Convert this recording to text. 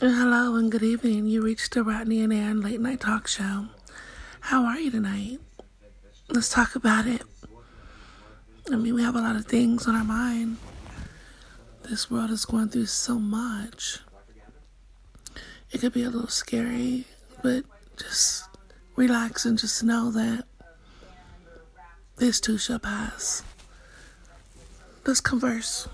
Hello and good evening. You reached the Rodney and Ann late night talk show. How are you tonight? Let's talk about it. I mean, we have a lot of things on our mind. This world is going through so much. It could be a little scary, but just relax and just know that this too shall pass. Let's converse.